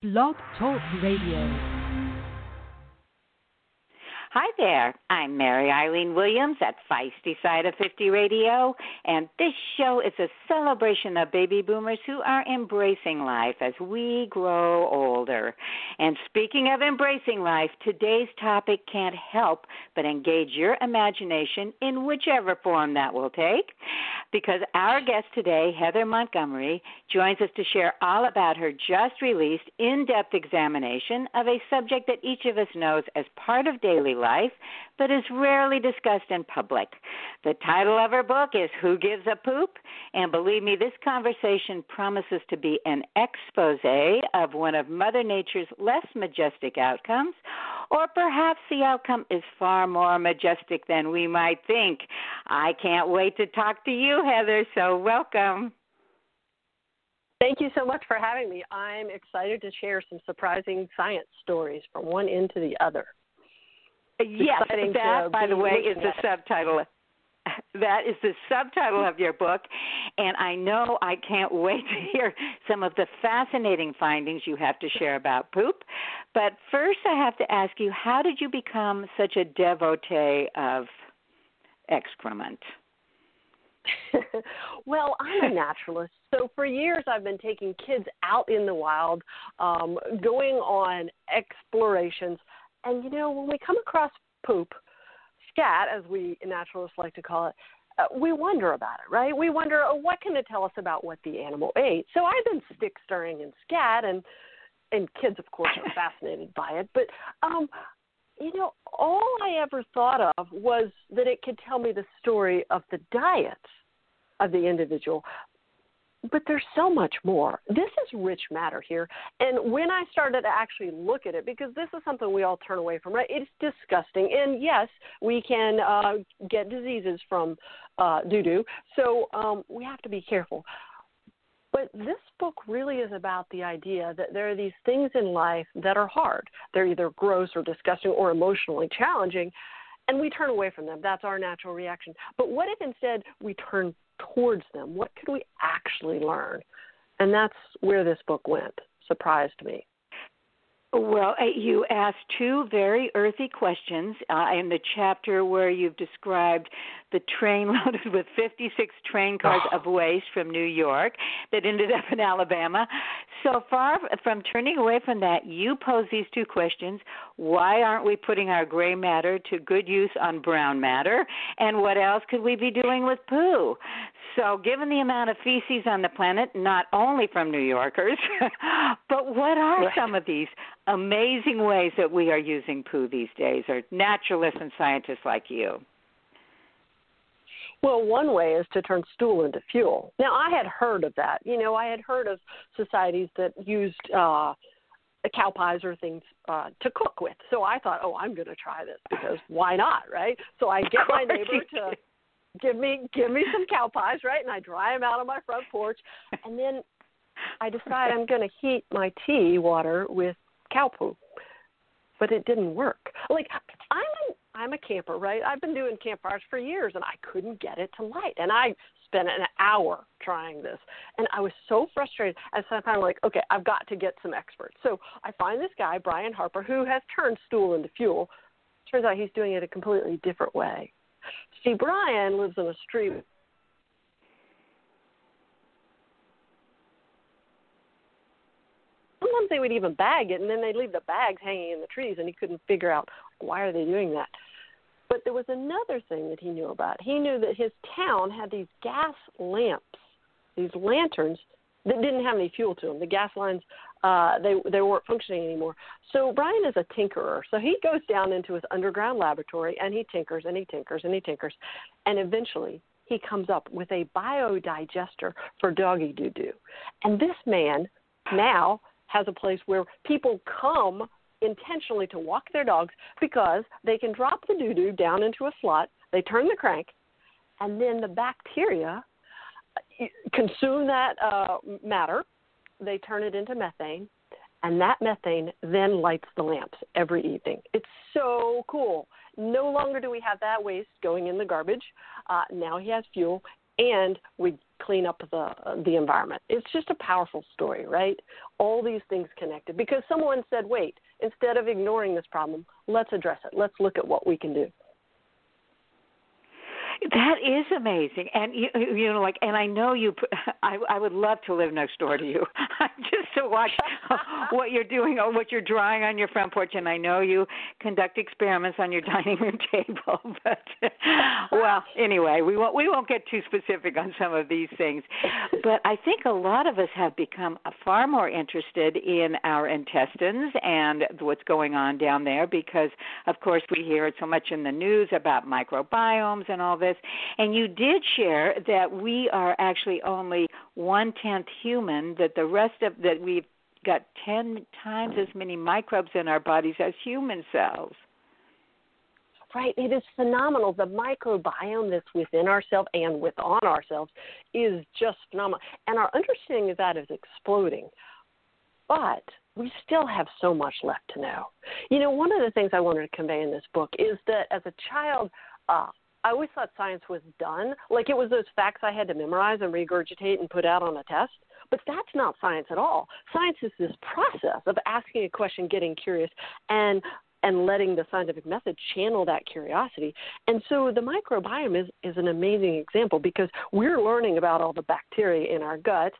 Blog Talk Radio. Hi there. I'm Mary Eileen Williams at Feisty Side of 50 Radio, and this show is a celebration of baby boomers who are embracing life as we grow older. And speaking of embracing life, today's topic can't help but engage your imagination in whichever form that will take, because our guest today, Heather Montgomery, joins us to share all about her just released in depth examination of a subject that each of us knows as part of daily life, but is rarely discussed in public. The title of her book is Who Gives a Poop? And believe me, this conversation promises to be an expose of one of Mother Nature's less majestic outcomes, or perhaps the outcome is far more majestic than we might think. I can't wait to talk to you, Heather, so welcome. Thank you so much for having me. I'm excited to share some surprising science stories from one end to the other. Yes, that, by the way, is the subtitle. That is the subtitle of your book, and I know I can't wait to hear some of the fascinating findings you have to share about poop. But first, I have to ask you how did you become such a devotee of excrement? well, I'm a naturalist. So for years, I've been taking kids out in the wild, um, going on explorations and you know, when we come across poop, scat, as we naturalists like to call it, uh, we wonder about it, right? We wonder, oh, what can it tell us about what the animal ate? So I've been stick stirring in scat, and and kids, of course, are fascinated by it. But um, you know, all I ever thought of was that it could tell me the story of the diet of the individual but there's so much more. This is rich matter here. And when I started to actually look at it, because this is something we all turn away from, right? It's disgusting. And yes, we can uh, get diseases from uh, doo doo. So um, we have to be careful. But this book really is about the idea that there are these things in life that are hard. They're either gross or disgusting or emotionally challenging, and we turn away from them. That's our natural reaction. But what if instead we turn towards them? What could we actually learn? And that's where this book went. Surprised me. Well, you asked two very earthy questions uh, in the chapter where you've described the train loaded with 56 train cars oh. of waste from New York that ended up in Alabama. So far from turning away from that, you pose these two questions. Why aren't we putting our gray matter to good use on brown matter? And what else could we be doing with poo? So, given the amount of feces on the planet, not only from New Yorkers, but what are right. some of these amazing ways that we are using poo these days, or naturalists and scientists like you? Well, one way is to turn stool into fuel. Now, I had heard of that. You know, I had heard of societies that used uh, cow pies or things uh, to cook with. So I thought, oh, I'm going to try this because why not, right? So I get my neighbor to give me give me some cow pies, right? And I dry them out on my front porch, and then I decide I'm going to heat my tea water with cow poo. But it didn't work. Like I'm I'm a camper, right? I've been doing campfires for years and I couldn't get it to light. And I spent an hour trying this. And I was so frustrated. And so I finally like, okay, I've got to get some experts. So I find this guy, Brian Harper, who has turned stool into fuel. Turns out he's doing it a completely different way. See, Brian lives in a street sometimes they would even bag it and then they'd leave the bags hanging in the trees and he couldn't figure out why are they doing that but there was another thing that he knew about. He knew that his town had these gas lamps, these lanterns that didn't have any fuel to them. The gas lines uh, they they weren't functioning anymore. So Brian is a tinkerer. So he goes down into his underground laboratory and he tinkers and he tinkers and he tinkers, and eventually he comes up with a biodigester for doggy doo doo. And this man now has a place where people come intentionally to walk their dogs because they can drop the doo doo down into a slot, they turn the crank, and then the bacteria consume that uh, matter, they turn it into methane, and that methane then lights the lamps every evening. It's so cool. No longer do we have that waste going in the garbage. Uh, now he has fuel, and we clean up the the environment. It's just a powerful story, right? All these things connected because someone said, "Wait, instead of ignoring this problem, let's address it. Let's look at what we can do." That is amazing, and you, you know, like, and I know you. I I would love to live next door to you, just to watch what you're doing or what you're drawing on your front porch. And I know you conduct experiments on your dining room table. But well, anyway, we won't we won't get too specific on some of these things. But I think a lot of us have become uh, far more interested in our intestines and what's going on down there because, of course, we hear it so much in the news about microbiomes and all this and you did share that we are actually only one tenth human, that the rest of that we've got 10 times as many microbes in our bodies as human cells. Right, it is phenomenal. The microbiome that's within ourselves and within ourselves is just phenomenal. And our understanding of that is exploding. But we still have so much left to know. You know, one of the things I wanted to convey in this book is that as a child, uh, I always thought science was done. Like it was those facts I had to memorize and regurgitate and put out on a test. But that's not science at all. Science is this process of asking a question, getting curious, and and letting the scientific method channel that curiosity. And so the microbiome is, is an amazing example because we're learning about all the bacteria in our gut,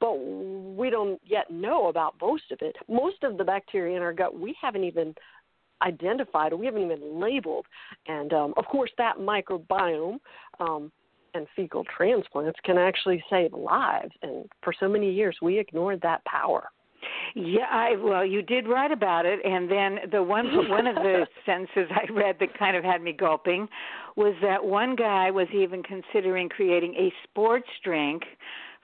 but we don't yet know about most of it. Most of the bacteria in our gut we haven't even identified or we haven't even labeled. And um, of course, that microbiome um, and fecal transplants can actually save lives. And for so many years, we ignored that power. Yeah, I well, you did write about it, and then the one one of the sentences I read that kind of had me gulping was that one guy was even considering creating a sports drink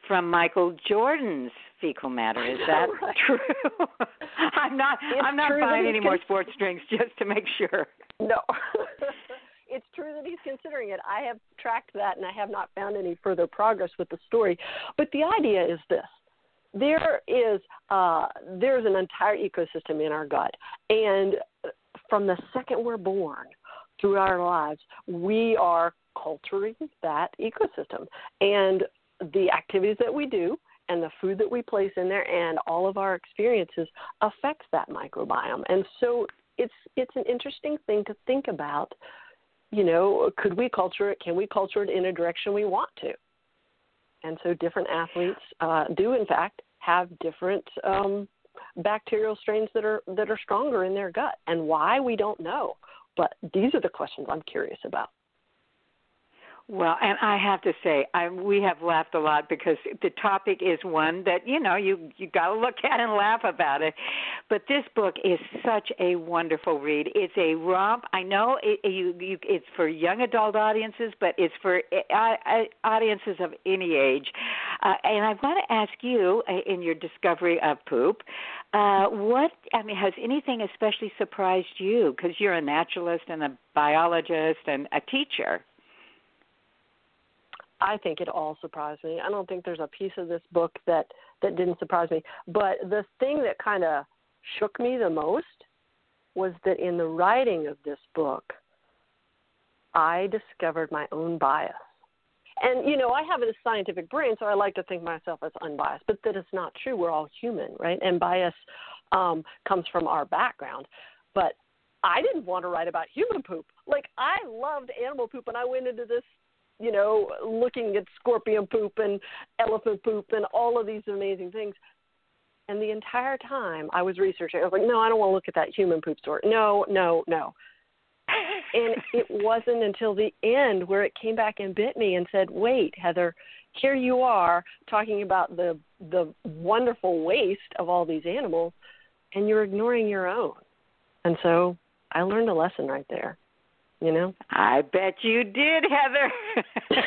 from Michael Jordan's fecal matter. Is that right. true? I'm not. It's I'm not buying any more sports drinks just to make sure. No. it's true that he's considering it. I have tracked that and I have not found any further progress with the story. But the idea is this. There is uh, there's an entire ecosystem in our gut, and from the second we're born, through our lives, we are culturing that ecosystem. And the activities that we do and the food that we place in there and all of our experiences affects that microbiome. And so it's it's an interesting thing to think about. You know, could we culture it? Can we culture it in a direction we want to? And so different athletes uh, do in fact have different um, bacterial strains that are that are stronger in their gut. And why we don't know. But these are the questions I'm curious about. Well, and I have to say, I, we have laughed a lot because the topic is one that you know you you got to look at and laugh about it. But this book is such a wonderful read. It's a romp. I know it, you, you it's for young adult audiences, but it's for uh, audiences of any age. Uh, and I want to ask you, uh, in your discovery of poop, uh, what I mean, has anything especially surprised you? Because you're a naturalist and a biologist and a teacher. I think it all surprised me. I don't think there's a piece of this book that that didn't surprise me. But the thing that kind of shook me the most was that in the writing of this book, I discovered my own bias. And you know, I have a scientific brain, so I like to think myself as unbiased, but that is not true. We're all human, right? And bias um, comes from our background. But I didn't want to write about human poop. Like I loved animal poop, and I went into this you know, looking at scorpion poop and elephant poop and all of these amazing things. And the entire time I was researching, I was like, no, I don't want to look at that human poop story. No, no, no. and it wasn't until the end where it came back and bit me and said, wait, Heather, here you are talking about the the wonderful waste of all these animals and you're ignoring your own. And so I learned a lesson right there you know? I bet you did heather.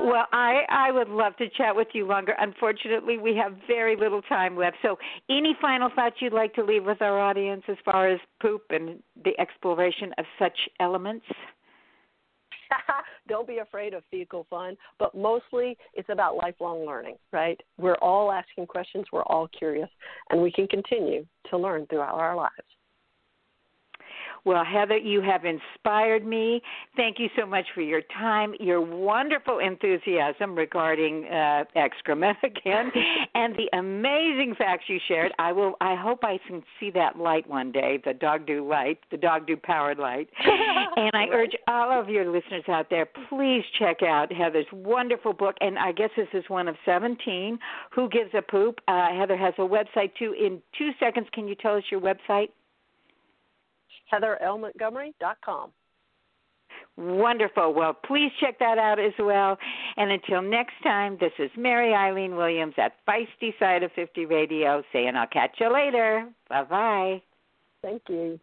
Well i i would love to chat with you longer. Unfortunately we have very little time left. So any final thoughts you'd like to leave with our audience as far as poop and the exploration of such elements? Don't be afraid of fecal fun, but mostly it's about lifelong learning, right? We're all asking questions, we're all curious, and we can continue to learn throughout our lives. Well, Heather, you have inspired me. Thank you so much for your time, your wonderful enthusiasm regarding uh, excrement again, and the amazing facts you shared. I will. I hope I can see that light one day, the dog do light, the dog do powered light. and I urge all of your listeners out there, please check out Heather's wonderful book. And I guess this is one of 17. Who gives a poop? Uh, Heather has a website too. In two seconds, can you tell us your website? HeatherLMontgomery.com. Wonderful. Well, please check that out as well. And until next time, this is Mary Eileen Williams at Feisty Side of 50 Radio saying I'll catch you later. Bye bye. Thank you.